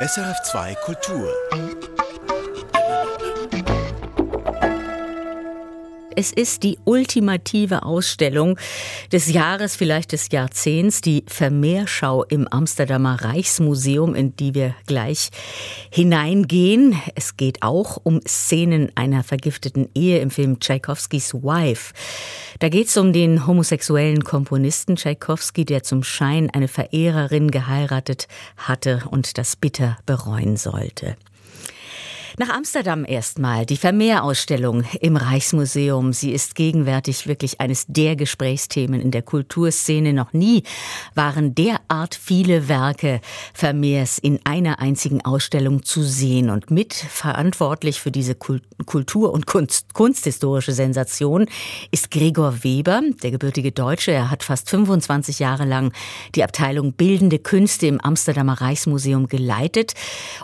SRF2 Kultur. Es ist die ultimative Ausstellung des Jahres, vielleicht des Jahrzehnts, die Vermehrschau im Amsterdamer Reichsmuseum, in die wir gleich hineingehen. Es geht auch um Szenen einer vergifteten Ehe im Film Tchaikovskis Wife. Da geht es um den homosexuellen Komponisten Tchaikovsky, der zum Schein eine Verehrerin geheiratet hatte und das bitter bereuen sollte. Nach Amsterdam erstmal die Vermehr-Ausstellung im Reichsmuseum. Sie ist gegenwärtig wirklich eines der Gesprächsthemen in der Kulturszene. Noch nie waren derart viele Werke Vermehrs in einer einzigen Ausstellung zu sehen. Und mit verantwortlich für diese Kultur- und Kunst, kunsthistorische Sensation ist Gregor Weber, der gebürtige Deutsche. Er hat fast 25 Jahre lang die Abteilung Bildende Künste im Amsterdamer Reichsmuseum geleitet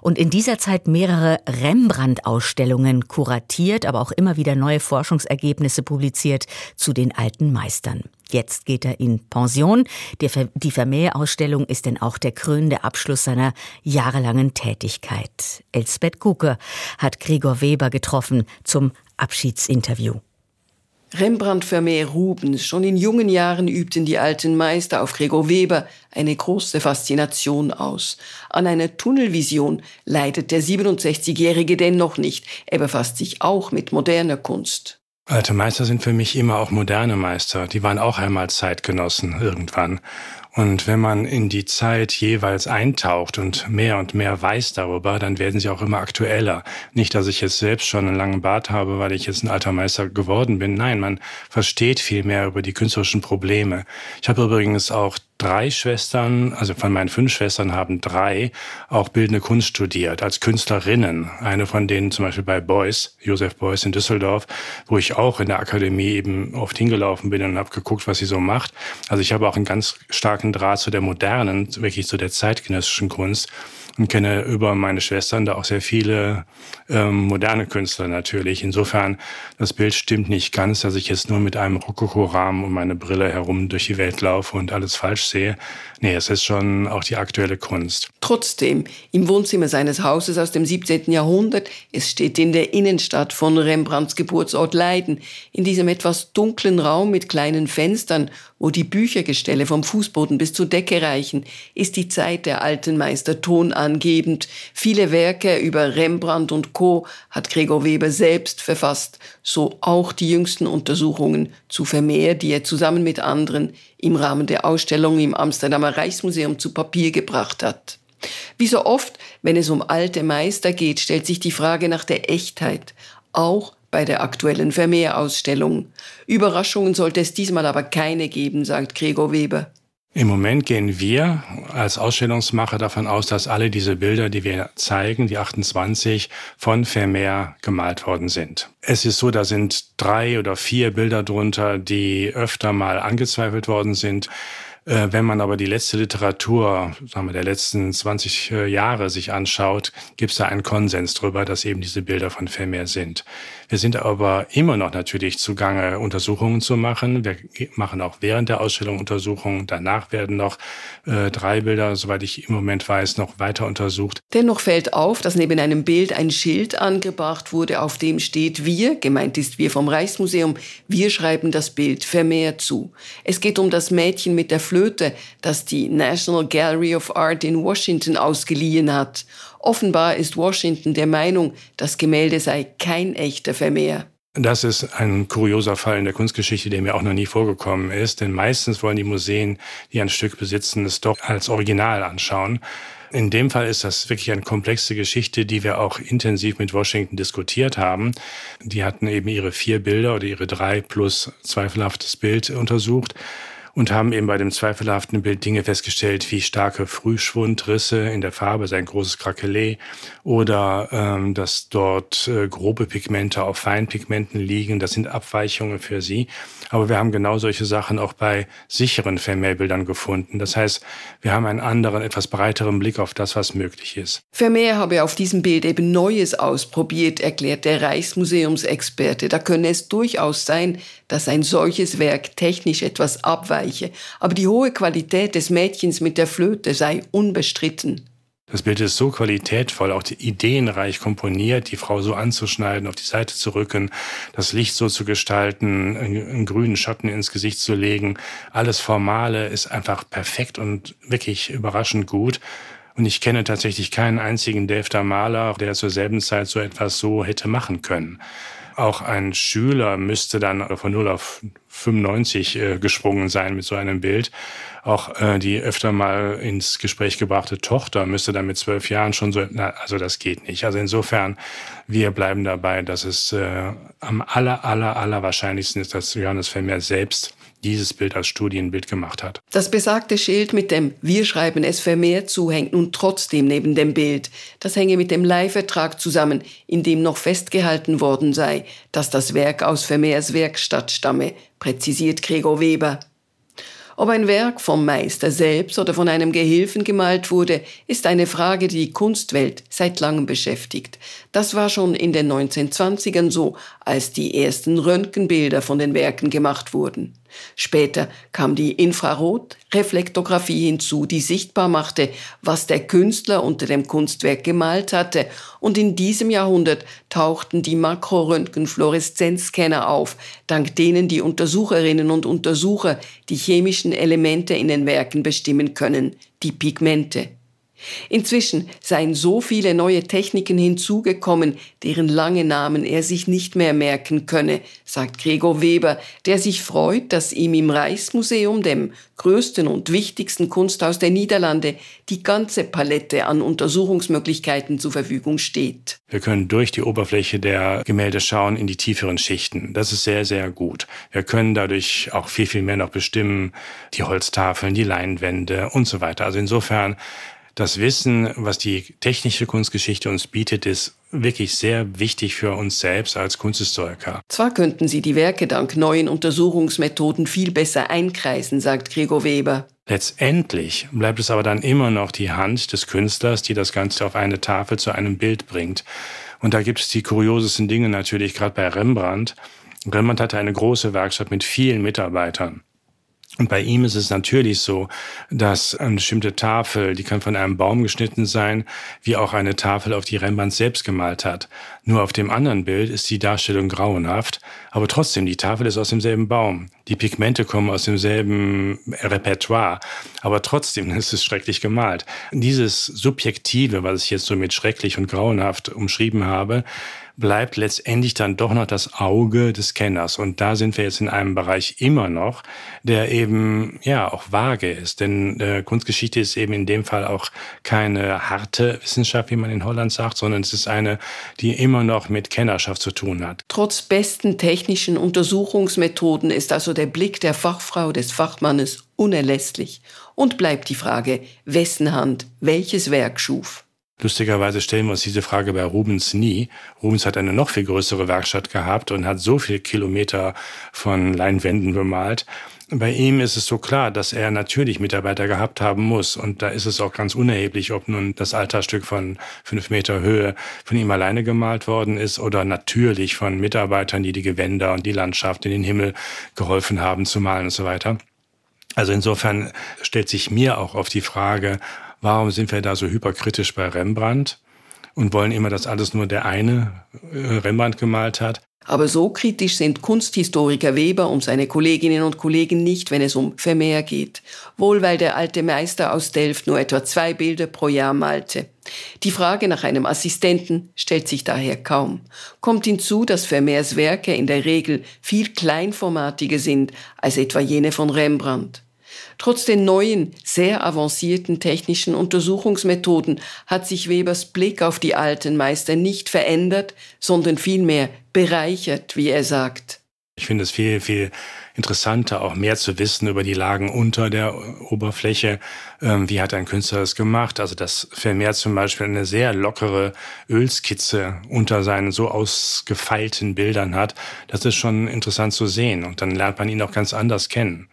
und in dieser Zeit mehrere Rem Rembrandt-Ausstellungen kuratiert, aber auch immer wieder neue Forschungsergebnisse publiziert zu den alten Meistern. Jetzt geht er in Pension. Die Vermeer-Ausstellung ist denn auch der krönende Abschluss seiner jahrelangen Tätigkeit. Elsbeth Kuke hat Gregor Weber getroffen zum Abschiedsinterview. Rembrandt, Vermeer, Rubens, schon in jungen Jahren übten die alten Meister auf Gregor Weber eine große Faszination aus. An einer Tunnelvision leidet der 67-Jährige dennoch nicht. Er befasst sich auch mit moderner Kunst. Alte Meister sind für mich immer auch moderne Meister. Die waren auch einmal Zeitgenossen irgendwann. Und wenn man in die Zeit jeweils eintaucht und mehr und mehr weiß darüber, dann werden sie auch immer aktueller. Nicht, dass ich jetzt selbst schon einen langen Bart habe, weil ich jetzt ein alter Meister geworden bin. Nein, man versteht viel mehr über die künstlerischen Probleme. Ich habe übrigens auch drei Schwestern, also von meinen fünf Schwestern haben drei auch bildende Kunst studiert, als Künstlerinnen. Eine von denen zum Beispiel bei Beuys, Josef Beuys in Düsseldorf, wo ich auch in der Akademie eben oft hingelaufen bin und habe geguckt, was sie so macht. Also ich habe auch einen ganz starken Draht zu der modernen, wirklich zu der zeitgenössischen Kunst und kenne über meine Schwestern da auch sehr viele ähm, moderne Künstler natürlich. Insofern, das Bild stimmt nicht ganz, dass ich jetzt nur mit einem Rokoko-Rahmen und meine Brille herum durch die Welt laufe und alles falsch sehe. Nee, es ist schon auch die aktuelle Kunst. Trotzdem, im Wohnzimmer seines Hauses aus dem 17. Jahrhundert, es steht in der Innenstadt von Rembrandts Geburtsort Leiden, in diesem etwas dunklen Raum mit kleinen Fenstern, wo die Büchergestelle vom Fußboden bis zur Decke reichen, ist die Zeit der alten Meister tonangebend. Viele Werke über Rembrandt und Co. hat Gregor Weber selbst verfasst, so auch die jüngsten Untersuchungen zu Vermeer, die er zusammen mit anderen im Rahmen der Ausstellung im Amsterdamer Reichsmuseum zu Papier gebracht hat. Wie so oft, wenn es um alte Meister geht, stellt sich die Frage nach der Echtheit, auch bei der aktuellen Vermeer-Ausstellung. Überraschungen sollte es diesmal aber keine geben, sagt Gregor Weber. Im Moment gehen wir als Ausstellungsmacher davon aus, dass alle diese Bilder, die wir zeigen, die 28, von Vermeer gemalt worden sind. Es ist so, da sind drei oder vier Bilder drunter, die öfter mal angezweifelt worden sind. Äh, wenn man aber die letzte Literatur, sagen wir, der letzten 20 äh, Jahre sich anschaut, gibt es da einen Konsens darüber, dass eben diese Bilder von Vermeer sind. Wir sind aber immer noch natürlich zugange, Untersuchungen zu machen. Wir machen auch während der Ausstellung Untersuchungen. Danach werden noch äh, drei Bilder, soweit ich im Moment weiß, noch weiter untersucht. Dennoch fällt auf, dass neben einem Bild ein Schild angebracht wurde, auf dem steht wir, gemeint ist wir vom Reichsmuseum, wir schreiben das Bild Vermeer zu. Es geht um das Mädchen mit der Flöte, das die National Gallery of Art in Washington ausgeliehen hat. Offenbar ist Washington der Meinung, das Gemälde sei kein echter Vermeer. Das ist ein kurioser Fall in der Kunstgeschichte, der mir auch noch nie vorgekommen ist, denn meistens wollen die Museen, die ein Stück besitzen, es doch als Original anschauen. In dem Fall ist das wirklich eine komplexe Geschichte, die wir auch intensiv mit Washington diskutiert haben. Die hatten eben ihre vier Bilder oder ihre drei plus zweifelhaftes Bild untersucht und haben eben bei dem zweifelhaften Bild Dinge festgestellt, wie starke Frühschwundrisse in der Farbe, sein großes Krakelé, oder ähm, dass dort äh, grobe Pigmente auf Feinpigmenten liegen. Das sind Abweichungen für sie. Aber wir haben genau solche Sachen auch bei sicheren Vermeerbildern gefunden. Das heißt, wir haben einen anderen, etwas breiteren Blick auf das, was möglich ist. Vermeer habe auf diesem Bild eben Neues ausprobiert, erklärt der Reichsmuseumsexperte. Da könne es durchaus sein, dass ein solches Werk technisch etwas abweiche, aber die hohe Qualität des Mädchens mit der Flöte sei unbestritten. Das Bild ist so qualitätvoll, auch ideenreich komponiert, die Frau so anzuschneiden, auf die Seite zu rücken, das Licht so zu gestalten, einen grünen Schatten ins Gesicht zu legen. Alles Formale ist einfach perfekt und wirklich überraschend gut. Und ich kenne tatsächlich keinen einzigen Delfter Maler, der zur selben Zeit so etwas so hätte machen können. Auch ein Schüler müsste dann von 0 auf 95 äh, gesprungen sein mit so einem Bild. Auch äh, die öfter mal ins Gespräch gebrachte Tochter müsste dann mit zwölf Jahren schon so, na, also das geht nicht. Also insofern, wir bleiben dabei, dass es äh, am aller, aller, aller wahrscheinlichsten ist, dass Johannes Vermeer selbst dieses Bild als Studienbild gemacht hat. Das besagte Schild mit dem Wir schreiben es vermehrt zu hängt nun trotzdem neben dem Bild. Das hänge mit dem Leihvertrag zusammen, in dem noch festgehalten worden sei, dass das Werk aus Vermeers Werkstatt stamme, präzisiert Gregor Weber. Ob ein Werk vom Meister selbst oder von einem Gehilfen gemalt wurde, ist eine Frage, die die Kunstwelt seit langem beschäftigt. Das war schon in den 1920ern so, als die ersten Röntgenbilder von den Werken gemacht wurden. Später kam die Infrarotreflektographie hinzu, die sichtbar machte, was der Künstler unter dem Kunstwerk gemalt hatte, und in diesem Jahrhundert tauchten die Makroröntgenfluoreszenzscanner auf, dank denen die Untersucherinnen und Untersucher die chemischen Elemente in den Werken bestimmen können, die Pigmente. Inzwischen seien so viele neue Techniken hinzugekommen, deren lange Namen er sich nicht mehr merken könne, sagt Gregor Weber, der sich freut, dass ihm im Reichsmuseum, dem größten und wichtigsten Kunsthaus der Niederlande, die ganze Palette an Untersuchungsmöglichkeiten zur Verfügung steht. Wir können durch die Oberfläche der Gemälde schauen in die tieferen Schichten. Das ist sehr, sehr gut. Wir können dadurch auch viel, viel mehr noch bestimmen, die Holztafeln, die Leinwände und so weiter. Also insofern das Wissen, was die technische Kunstgeschichte uns bietet, ist wirklich sehr wichtig für uns selbst als Kunsthistoriker. Zwar könnten Sie die Werke dank neuen Untersuchungsmethoden viel besser einkreisen, sagt Gregor Weber. Letztendlich bleibt es aber dann immer noch die Hand des Künstlers, die das Ganze auf eine Tafel zu einem Bild bringt. Und da gibt es die kuriosesten Dinge natürlich, gerade bei Rembrandt. Rembrandt hatte eine große Werkstatt mit vielen Mitarbeitern. Und bei ihm ist es natürlich so, dass eine bestimmte Tafel, die kann von einem Baum geschnitten sein, wie auch eine Tafel, auf die Rembrandt selbst gemalt hat. Nur auf dem anderen Bild ist die Darstellung grauenhaft, aber trotzdem, die Tafel ist aus demselben Baum. Die Pigmente kommen aus demselben Repertoire, aber trotzdem ist es schrecklich gemalt. Dieses Subjektive, was ich jetzt so mit schrecklich und grauenhaft umschrieben habe, bleibt letztendlich dann doch noch das Auge des Kenners. Und da sind wir jetzt in einem Bereich immer noch, der eben ja auch vage ist. Denn äh, Kunstgeschichte ist eben in dem Fall auch keine harte Wissenschaft, wie man in Holland sagt, sondern es ist eine, die immer noch mit Kennerschaft zu tun hat. Trotz besten technischen Untersuchungsmethoden ist also der Blick der Fachfrau des Fachmannes unerlässlich. Und bleibt die Frage, wessen Hand welches Werk schuf. Lustigerweise stellen wir uns diese Frage bei Rubens nie. Rubens hat eine noch viel größere Werkstatt gehabt und hat so viele Kilometer von Leinwänden bemalt. Bei ihm ist es so klar, dass er natürlich Mitarbeiter gehabt haben muss. Und da ist es auch ganz unerheblich, ob nun das Altarstück von fünf Meter Höhe von ihm alleine gemalt worden ist oder natürlich von Mitarbeitern, die die Gewänder und die Landschaft in den Himmel geholfen haben zu malen und so weiter. Also insofern stellt sich mir auch auf die Frage, Warum sind wir da so hyperkritisch bei Rembrandt und wollen immer, dass alles nur der eine äh, Rembrandt gemalt hat? Aber so kritisch sind Kunsthistoriker Weber und seine Kolleginnen und Kollegen nicht, wenn es um Vermeer geht. Wohl weil der alte Meister aus Delft nur etwa zwei Bilder pro Jahr malte. Die Frage nach einem Assistenten stellt sich daher kaum. Kommt hinzu, dass Vermeers Werke in der Regel viel kleinformatiger sind als etwa jene von Rembrandt. Trotz den neuen, sehr avancierten technischen Untersuchungsmethoden hat sich Webers Blick auf die alten Meister nicht verändert, sondern vielmehr bereichert, wie er sagt. Ich finde es viel, viel interessanter, auch mehr zu wissen über die Lagen unter der Oberfläche. Ähm, wie hat ein Künstler das gemacht? Also, dass Vermeer zum Beispiel eine sehr lockere Ölskizze unter seinen so ausgefeilten Bildern hat, das ist schon interessant zu sehen. Und dann lernt man ihn auch ganz anders kennen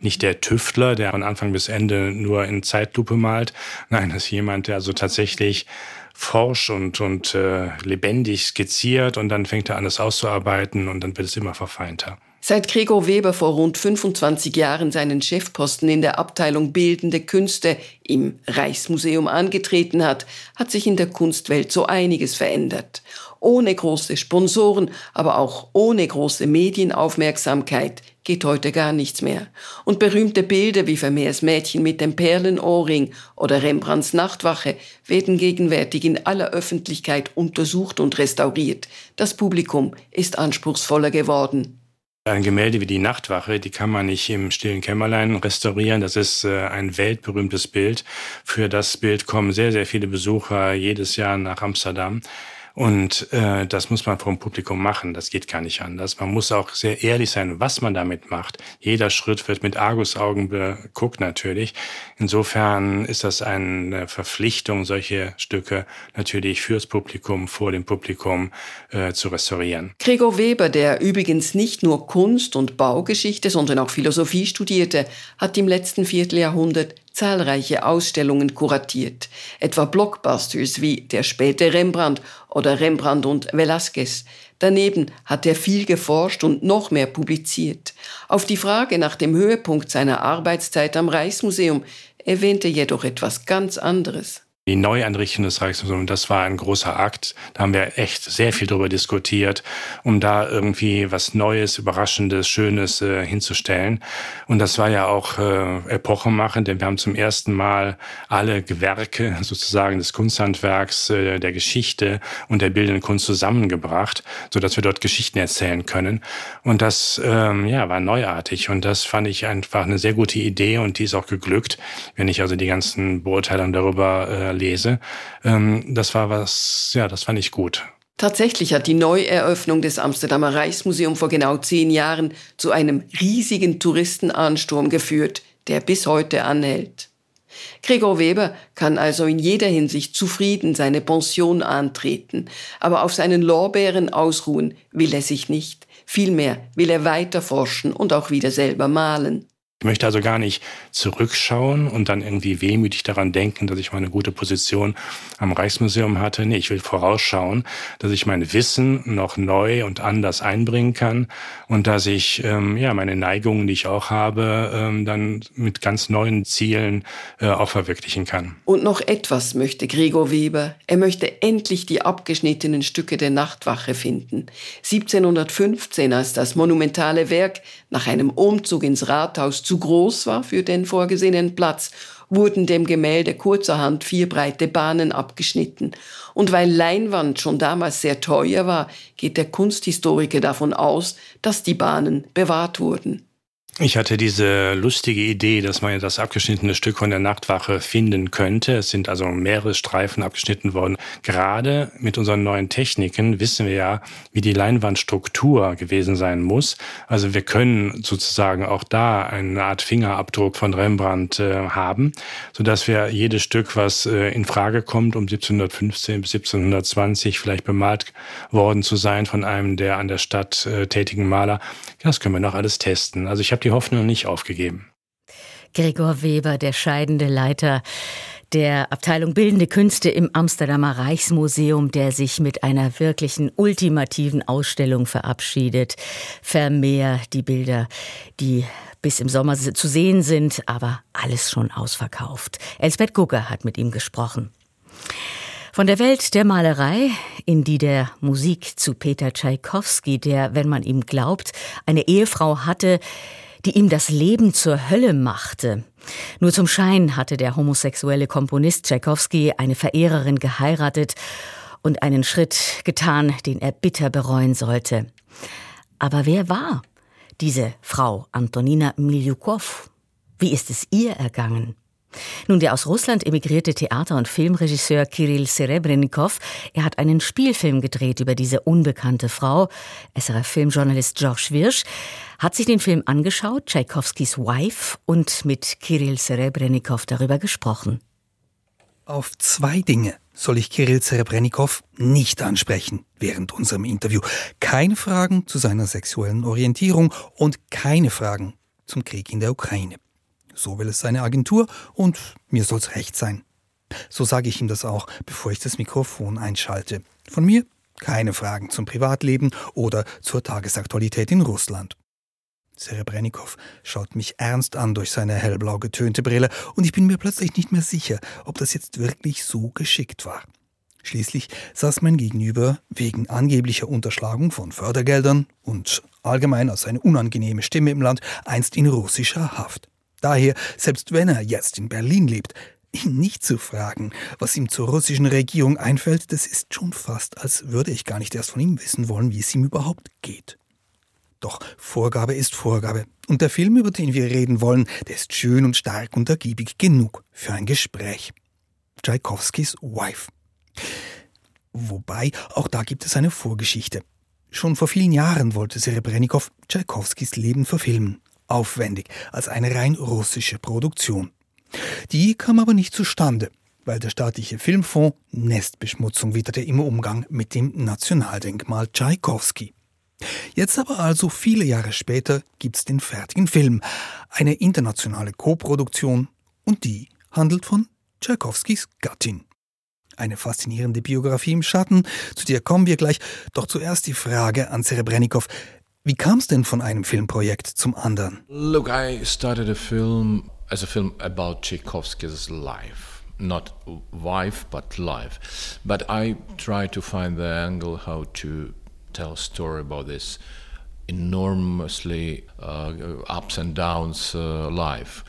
nicht der Tüftler, der von Anfang bis Ende nur in Zeitlupe malt. Nein, das ist jemand, der also tatsächlich forsch und, und äh, lebendig skizziert und dann fängt er an, es auszuarbeiten und dann wird es immer verfeinter. Seit Gregor Weber vor rund 25 Jahren seinen Chefposten in der Abteilung Bildende Künste im Reichsmuseum angetreten hat, hat sich in der Kunstwelt so einiges verändert. Ohne große Sponsoren, aber auch ohne große Medienaufmerksamkeit geht heute gar nichts mehr. Und berühmte Bilder wie Vermeers Mädchen mit dem Perlenohrring oder Rembrandts Nachtwache werden gegenwärtig in aller Öffentlichkeit untersucht und restauriert. Das Publikum ist anspruchsvoller geworden. Ein Gemälde wie die Nachtwache, die kann man nicht im stillen Kämmerlein restaurieren. Das ist äh, ein weltberühmtes Bild. Für das Bild kommen sehr, sehr viele Besucher jedes Jahr nach Amsterdam. Und äh, das muss man vom Publikum machen. Das geht gar nicht anders. Man muss auch sehr ehrlich sein, was man damit macht. Jeder Schritt wird mit Argusaugen beguckt natürlich. Insofern ist das eine Verpflichtung, solche Stücke natürlich fürs Publikum, vor dem Publikum äh, zu restaurieren. Gregor Weber, der übrigens nicht nur Kunst und Baugeschichte, sondern auch Philosophie studierte, hat im letzten Vierteljahrhundert zahlreiche Ausstellungen kuratiert, etwa Blockbusters wie Der späte Rembrandt oder Rembrandt und Velázquez. Daneben hat er viel geforscht und noch mehr publiziert. Auf die Frage nach dem Höhepunkt seiner Arbeitszeit am Reichsmuseum erwähnte jedoch etwas ganz anderes die Neueinrichtung des Reichsmuseums, das war ein großer Akt. Da haben wir echt sehr viel darüber diskutiert, um da irgendwie was Neues, Überraschendes, Schönes äh, hinzustellen. Und das war ja auch äh, epochemachend, denn wir haben zum ersten Mal alle Gewerke sozusagen des Kunsthandwerks, äh, der Geschichte und der bildenden Kunst zusammengebracht, so dass wir dort Geschichten erzählen können. Und das ähm, ja, war neuartig und das fand ich einfach eine sehr gute Idee und die ist auch geglückt. Wenn ich also die ganzen Beurteilungen darüber äh, lese. Ähm, das war was, ja, das fand ich gut. Tatsächlich hat die Neueröffnung des Amsterdamer Reichsmuseums vor genau zehn Jahren zu einem riesigen Touristenansturm geführt, der bis heute anhält. Gregor Weber kann also in jeder Hinsicht zufrieden seine Pension antreten, aber auf seinen Lorbeeren ausruhen will er sich nicht. Vielmehr will er weiter forschen und auch wieder selber malen. Ich möchte also gar nicht zurückschauen und dann irgendwie wehmütig daran denken, dass ich mal eine gute Position am Reichsmuseum hatte. Nee, ich will vorausschauen, dass ich mein Wissen noch neu und anders einbringen kann und dass ich ähm, ja meine Neigungen, die ich auch habe, ähm, dann mit ganz neuen Zielen äh, auch verwirklichen kann. Und noch etwas möchte Gregor Weber. Er möchte endlich die abgeschnittenen Stücke der Nachtwache finden. 1715, als das monumentale Werk nach einem Umzug ins Rathaus zu groß war für den vorgesehenen Platz, wurden dem Gemälde kurzerhand vier breite Bahnen abgeschnitten. Und weil Leinwand schon damals sehr teuer war, geht der Kunsthistoriker davon aus, dass die Bahnen bewahrt wurden. Ich hatte diese lustige Idee, dass man das abgeschnittene Stück von der Nachtwache finden könnte. Es sind also mehrere Streifen abgeschnitten worden. Gerade mit unseren neuen Techniken wissen wir ja, wie die Leinwandstruktur gewesen sein muss. Also wir können sozusagen auch da eine Art Fingerabdruck von Rembrandt äh, haben, sodass wir jedes Stück, was äh, in Frage kommt, um 1715 bis 1720 vielleicht bemalt worden zu sein von einem der an der Stadt äh, tätigen Maler, das können wir noch alles testen. Also ich habe die Hoffnung nicht aufgegeben. Gregor Weber, der scheidende Leiter der Abteilung Bildende Künste im Amsterdamer Reichsmuseum, der sich mit einer wirklichen ultimativen Ausstellung verabschiedet. Vermehr die Bilder, die bis im Sommer zu sehen sind, aber alles schon ausverkauft. Elsbeth Gugger hat mit ihm gesprochen. Von der Welt der Malerei in die der Musik zu Peter Tschaikowski, der, wenn man ihm glaubt, eine Ehefrau hatte, die ihm das Leben zur Hölle machte. Nur zum Schein hatte der homosexuelle Komponist Tschaikowski eine Verehrerin geheiratet und einen Schritt getan, den er bitter bereuen sollte. Aber wer war diese Frau Antonina Milyukov? Wie ist es ihr ergangen? Nun, der aus Russland emigrierte Theater- und Filmregisseur Kirill Serebrennikov, er hat einen Spielfilm gedreht über diese unbekannte Frau. SRF-Filmjournalist George Wirsch hat sich den Film angeschaut, Tschaikowskis Wife, und mit Kirill Serebrennikov darüber gesprochen. Auf zwei Dinge soll ich Kirill Serebrennikov nicht ansprechen während unserem Interview. Keine Fragen zu seiner sexuellen Orientierung und keine Fragen zum Krieg in der Ukraine. So will es seine Agentur und mir soll's recht sein. So sage ich ihm das auch, bevor ich das Mikrofon einschalte. Von mir keine Fragen zum Privatleben oder zur Tagesaktualität in Russland. Serebrennikov schaut mich ernst an durch seine hellblau getönte Brille und ich bin mir plötzlich nicht mehr sicher, ob das jetzt wirklich so geschickt war. Schließlich saß mein Gegenüber wegen angeblicher Unterschlagung von Fördergeldern und allgemein als eine unangenehme Stimme im Land einst in russischer Haft. Daher, selbst wenn er jetzt in Berlin lebt, ihn nicht zu fragen, was ihm zur russischen Regierung einfällt, das ist schon fast, als würde ich gar nicht erst von ihm wissen wollen, wie es ihm überhaupt geht. Doch Vorgabe ist Vorgabe. Und der Film, über den wir reden wollen, der ist schön und stark und ergiebig genug für ein Gespräch. Tschaikowskis Wife. Wobei, auch da gibt es eine Vorgeschichte. Schon vor vielen Jahren wollte Serebrennikov Tschaikowskis Leben verfilmen. Aufwendig, als eine rein russische Produktion. Die kam aber nicht zustande, weil der staatliche Filmfonds Nestbeschmutzung witterte im Umgang mit dem Nationaldenkmal Tschaikowski. Jetzt aber also viele Jahre später gibt's den fertigen Film, eine internationale Koproduktion und die handelt von Tschaikowskis Gattin. Eine faszinierende Biografie im Schatten, zu der kommen wir gleich. Doch zuerst die Frage an Serebrennikov. Wie kam es denn von einem Filmprojekt zum anderen? Look, I started a film as a film about Tchaikovsky's life. Not wife, but life. But I tried to find the angle how to tell a story about this enormously uh, ups and downs uh, life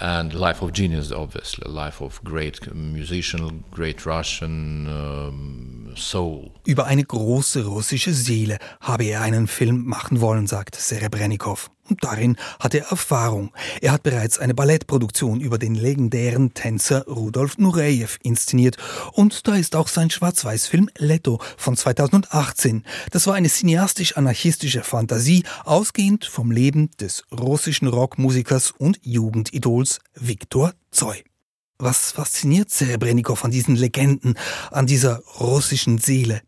and life of genius obviously. Life of great musician great russian um, soul. Über eine große russische seele habe er einen film machen wollen sagt serebrennikov darin hat er Erfahrung. Er hat bereits eine Ballettproduktion über den legendären Tänzer Rudolf Nureyev inszeniert und da ist auch sein Schwarz-Weiß-Film Leto von 2018. Das war eine cineastisch-anarchistische Fantasie, ausgehend vom Leben des russischen Rockmusikers und Jugendidols Viktor Zoy. Was fasziniert Serebrennikov an diesen Legenden, an dieser russischen Seele?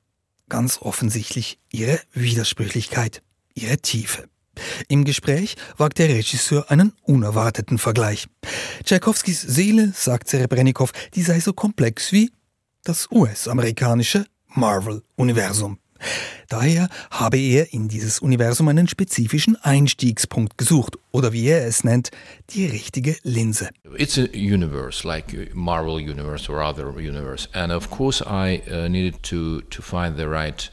Ganz offensichtlich ihre Widersprüchlichkeit, ihre Tiefe. Im Gespräch wagt der Regisseur einen unerwarteten Vergleich. Tchaikovskis Seele, sagt Serebrennikov, die sei so komplex wie das US-amerikanische Marvel-Universum. Daher habe er in dieses Universum einen spezifischen Einstiegspunkt gesucht oder wie er es nennt, die richtige Linse. It's a universe like Marvel universe or other universe and of course I uh, needed to to find the right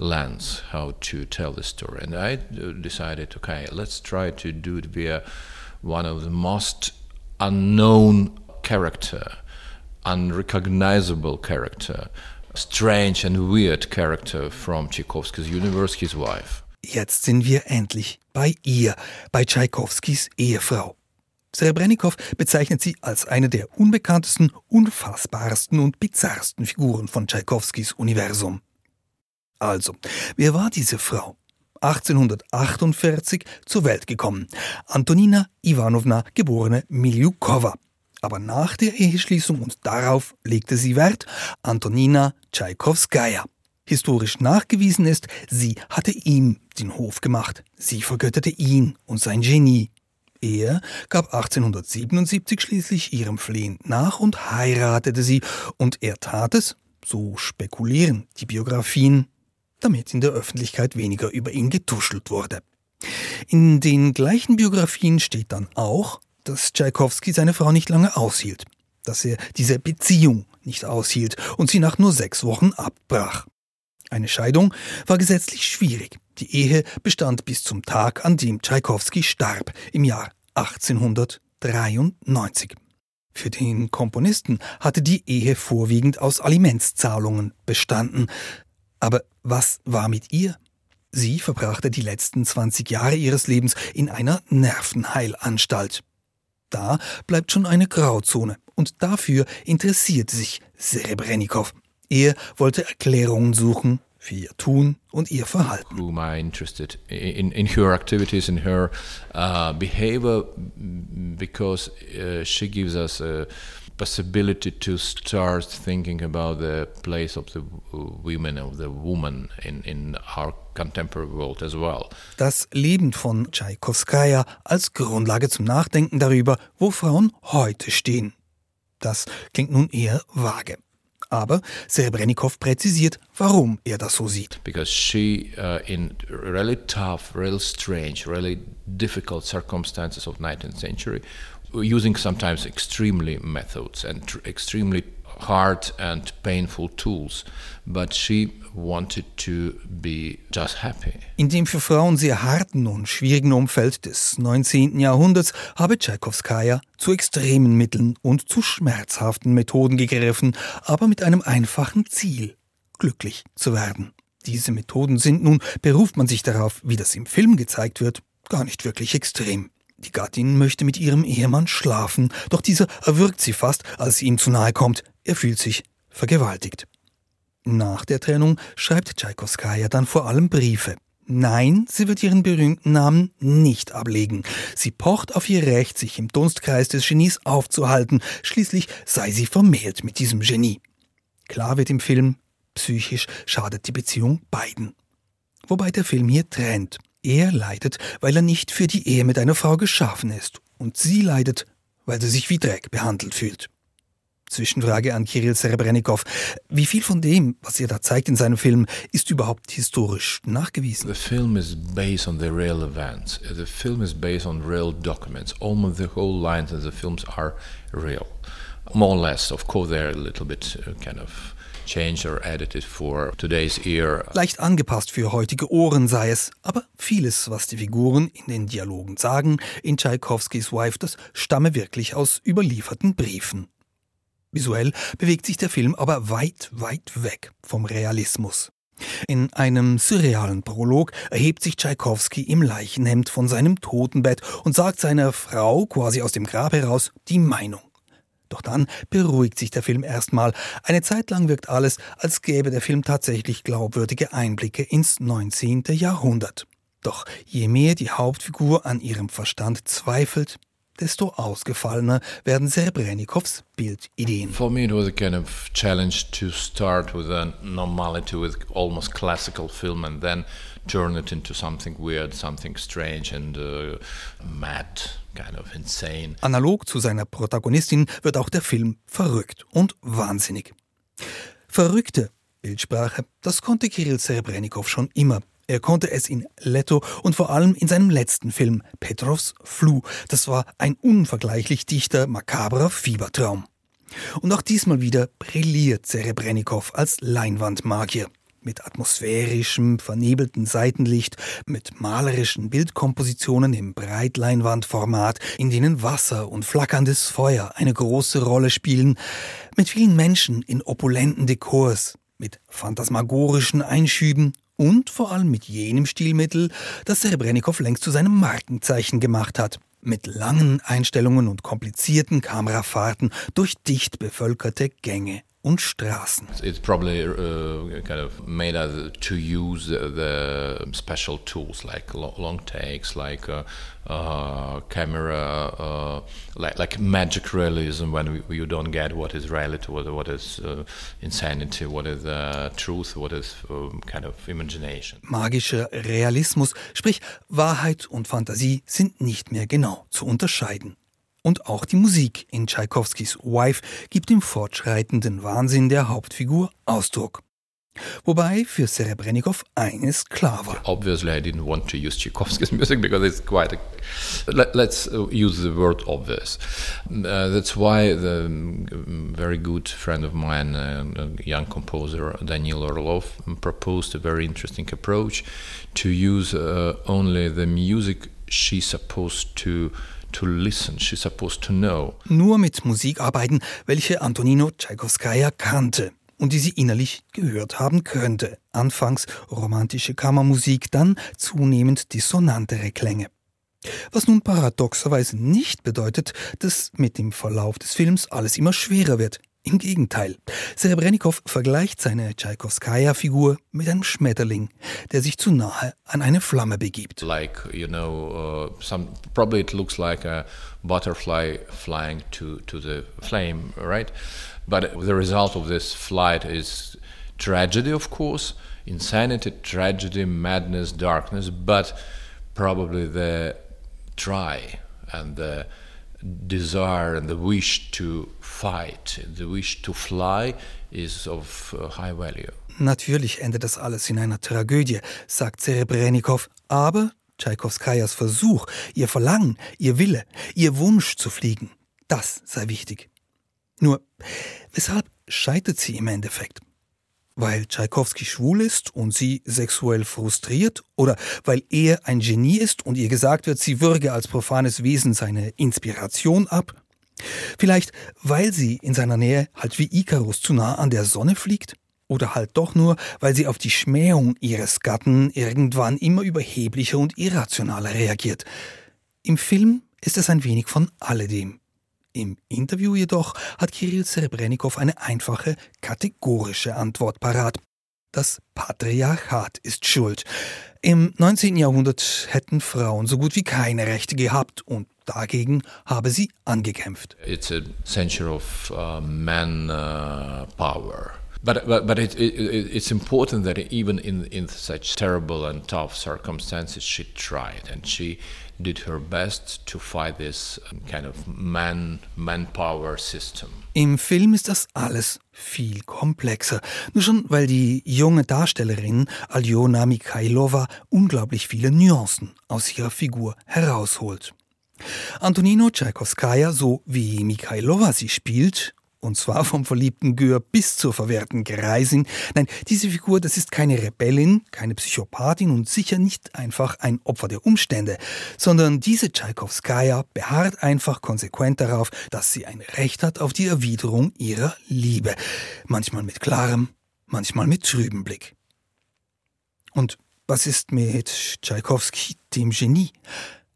lens how to tell the story. And I decided, okay, let's try to do it via one of the most unknown character, unrecognizable character, strange and weird character from Tchaikovsky's universe, his wife. Jetzt sind wir endlich bei ihr, bei Tschaikowskis Ehefrau. Serebrennikov bezeichnet sie als eine der unbekanntesten, unfassbarsten und bizarrsten Figuren von Tschaikowskis Universum. Also, wer war diese Frau? 1848 zur Welt gekommen. Antonina Ivanovna, geborene Miljukova. Aber nach der Eheschließung und darauf legte sie Wert, Antonina Tschaikowskaja. Historisch nachgewiesen ist, sie hatte ihm den Hof gemacht. Sie vergötterte ihn und sein Genie. Er gab 1877 schließlich ihrem Flehen nach und heiratete sie, und er tat es, so spekulieren die Biografien, damit in der Öffentlichkeit weniger über ihn getuschelt wurde. In den gleichen Biografien steht dann auch, dass Tschaikowski seine Frau nicht lange aushielt, dass er diese Beziehung nicht aushielt und sie nach nur sechs Wochen abbrach. Eine Scheidung war gesetzlich schwierig. Die Ehe bestand bis zum Tag, an dem Tschaikowski starb, im Jahr 1893. Für den Komponisten hatte die Ehe vorwiegend aus Alimentszahlungen bestanden. Aber was war mit ihr? Sie verbrachte die letzten 20 Jahre ihres Lebens in einer Nervenheilanstalt. Da bleibt schon eine Grauzone und dafür interessiert sich Serebrennikov. Er wollte Erklärungen suchen für ihr Tun und ihr Verhalten. Whom I interested in, in her activities, in her uh, behavior, because uh, she gives us a possibility to start thinking about the place of the women, of the woman in, in our contemporary world as well. Das Leben von Tschaikowskaja als Grundlage zum Nachdenken darüber, wo Frauen heute stehen. Das klingt nun eher vage. Aber Serebrennikov präzisiert, warum er das so sieht. Because she, uh, in really tough, really strange, really difficult circumstances of 19th century, using sometimes extremely methods and extremely hard and painful tools, but she wanted to be just happy. In dem für Frauen sehr harten und schwierigen Umfeld des 19. Jahrhunderts habe Tschaikowskaja zu extremen Mitteln und zu schmerzhaften Methoden gegriffen, aber mit einem einfachen Ziel, glücklich zu werden. Diese Methoden sind nun, beruft man sich darauf, wie das im Film gezeigt wird, gar nicht wirklich extrem. Die Gattin möchte mit ihrem Ehemann schlafen, doch dieser erwürgt sie fast, als sie ihm zu nahe kommt. Er fühlt sich vergewaltigt. Nach der Trennung schreibt Tschaikowskaja dann vor allem Briefe. Nein, sie wird ihren berühmten Namen nicht ablegen. Sie pocht auf ihr Recht, sich im Dunstkreis des Genies aufzuhalten. Schließlich sei sie vermählt mit diesem Genie. Klar wird im Film, psychisch schadet die Beziehung beiden. Wobei der Film hier trennt. Er leidet, weil er nicht für die Ehe mit einer Frau geschaffen ist. Und sie leidet, weil sie sich wie Dreck behandelt fühlt. Zwischenfrage an Kirill Serebrennikov. Wie viel von dem, was er da zeigt in seinem Film, ist überhaupt historisch nachgewiesen? The film is based on the real events. The film is based on real documents. Almost the whole lines of the films are real. More or less, of course, they're a little bit uh, kind of Leicht angepasst für heutige Ohren sei es, aber vieles, was die Figuren in den Dialogen sagen, in Tschaikowskis Wife, das stamme wirklich aus überlieferten Briefen. Visuell bewegt sich der Film aber weit, weit weg vom Realismus. In einem surrealen Prolog erhebt sich Tschaikowski im Leichenhemd von seinem Totenbett und sagt seiner Frau quasi aus dem Grab heraus die Meinung. Doch dann beruhigt sich der Film erstmal. Eine Zeit lang wirkt alles, als gäbe der Film tatsächlich glaubwürdige Einblicke ins 19. Jahrhundert. Doch je mehr die Hauptfigur an ihrem Verstand zweifelt, desto ausgefallener werden Serebrennikows Bildideen. For me, it was a kind of challenge to start with a normality, with almost classical film, and then turn it into something weird, something strange and uh, mad. Kind of insane. Analog zu seiner Protagonistin wird auch der Film verrückt und wahnsinnig. Verrückte Bildsprache, das konnte Kirill Serebrennikov schon immer. Er konnte es in Leto und vor allem in seinem letzten Film Petrovs Flu. Das war ein unvergleichlich dichter, makabrer Fiebertraum. Und auch diesmal wieder brilliert Serebrennikov als Leinwandmagier. Mit atmosphärischem, vernebelten Seitenlicht, mit malerischen Bildkompositionen im Breitleinwandformat, in denen Wasser und flackerndes Feuer eine große Rolle spielen, mit vielen Menschen in opulenten Dekors, mit phantasmagorischen Einschüben und vor allem mit jenem Stilmittel, das Serebrennikov längst zu seinem Markenzeichen gemacht hat. Mit langen Einstellungen und komplizierten Kamerafahrten durch dicht bevölkerte Gänge und Straßen. It's probably uh, kind of made us to use the special tools like long takes, like uh, uh, camera, uh, like, like magic realism when we, you don't get what is reality, what, what is uh, insanity, what is truth, what is kind of imagination. Magischer Realismus, sprich Wahrheit und Fantasie sind nicht mehr genau zu unterscheiden. Und auch die Musik in Tschaikowskis Wife gibt dem fortschreitenden Wahnsinn der Hauptfigur Ausdruck. Wobei für Serebrennikov eines klar war. Obviously, I didn't want to use Tchaikovsky's music because it's quite a. Let, us use the word obvious. Uh, that's why the um, very good friend of mine, uh, a young composer, Daniel Orlov, proposed a very interesting approach to use uh, only the music she's supposed to to listen, she's supposed to know. Nur mit Musik arbeiten, welche Antonino Tchaikovskaya kannte und die sie innerlich gehört haben könnte. Anfangs romantische Kammermusik, dann zunehmend dissonantere Klänge. Was nun paradoxerweise nicht bedeutet, dass mit dem Verlauf des Films alles immer schwerer wird. Im Gegenteil, Serebrennikov vergleicht seine Tschaikowskaja-Figur mit einem Schmetterling, der sich zu nahe an eine Flamme begibt. Like, you know, uh, some, probably it looks like a butterfly flying to, to the flame, right? But the result of this flight is tragedy, of course, insanity, tragedy, madness, darkness, but probably the try and the desire and the wish to fight, the wish to fly is of uh, high value. Natürlich endet das alles in einer Tragödie, sagt Serebrennikov, aber Tschaikowskajas Versuch, ihr Verlangen, ihr Wille, ihr Wunsch zu fliegen, das sei wichtig. Nur, weshalb scheitert sie im Endeffekt? Weil Tschaikowski schwul ist und sie sexuell frustriert? Oder weil er ein Genie ist und ihr gesagt wird, sie würge als profanes Wesen seine Inspiration ab? Vielleicht, weil sie in seiner Nähe halt wie Ikarus zu nah an der Sonne fliegt? Oder halt doch nur, weil sie auf die Schmähung ihres Gatten irgendwann immer überheblicher und irrationaler reagiert. Im Film ist es ein wenig von alledem. Im Interview jedoch hat Kirill Serebrennikov eine einfache, kategorische Antwort parat. Das Patriarchat ist schuld. Im 19. Jahrhundert hätten Frauen so gut wie keine Rechte gehabt und dagegen habe sie angekämpft. It's a century of uh, man uh, power. But, but, but it, it, it's important that even in, in such terrible and tough circumstances, she tried and she did her best to fight this kind of man. Im Film ist das alles viel komplexer. Nur schon, weil die junge Darstellerin Aljona Mikhailova unglaublich viele Nuancen aus ihrer Figur herausholt. Antonino Tchaikovskaya, so wie Mikhailova sie spielt, und zwar vom verliebten Gür bis zur verwehrten Greisin. Nein, diese Figur, das ist keine Rebellin, keine Psychopathin und sicher nicht einfach ein Opfer der Umstände, sondern diese Tschaikowskaja beharrt einfach konsequent darauf, dass sie ein Recht hat auf die Erwiderung ihrer Liebe. Manchmal mit klarem, manchmal mit trübem Blick. Und was ist mit Tschaikowski, dem Genie?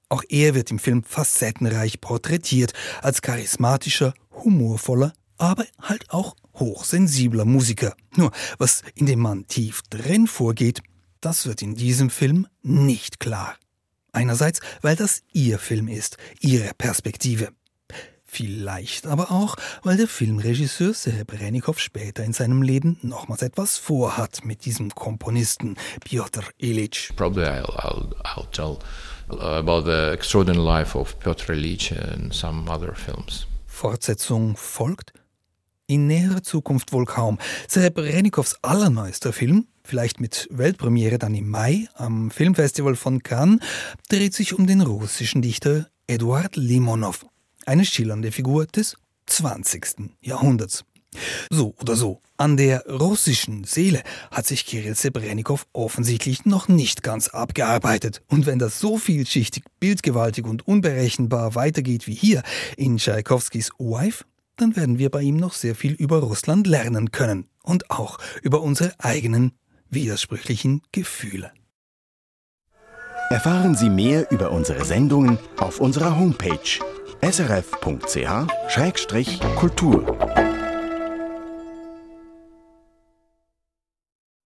Auch er wird im Film facettenreich porträtiert, als charismatischer, humorvoller, aber halt auch hochsensibler Musiker. Nur, was in dem Mann tief drin vorgeht, das wird in diesem Film nicht klar. Einerseits, weil das ihr Film ist, ihre Perspektive. Vielleicht aber auch, weil der Filmregisseur Serebrennikov später in seinem Leben nochmals etwas vorhat mit diesem Komponisten Piotr Ilyich. Probably I'll, I'll, I'll tell about the extraordinary life of Piotr Ilyich in some other films. Fortsetzung folgt? In näherer Zukunft wohl kaum. Serebrennikows allerneuester Film, vielleicht mit Weltpremiere dann im Mai am Filmfestival von Cannes, dreht sich um den russischen Dichter Eduard Limonov eine schillernde Figur des 20. Jahrhunderts. So oder so, an der russischen Seele hat sich Kirill Sebrennikov offensichtlich noch nicht ganz abgearbeitet. Und wenn das so vielschichtig, bildgewaltig und unberechenbar weitergeht wie hier in Tschaikowskis Wife, dann werden wir bei ihm noch sehr viel über Russland lernen können und auch über unsere eigenen widersprüchlichen Gefühle. Erfahren Sie mehr über unsere Sendungen auf unserer Homepage srf.ch-kultur.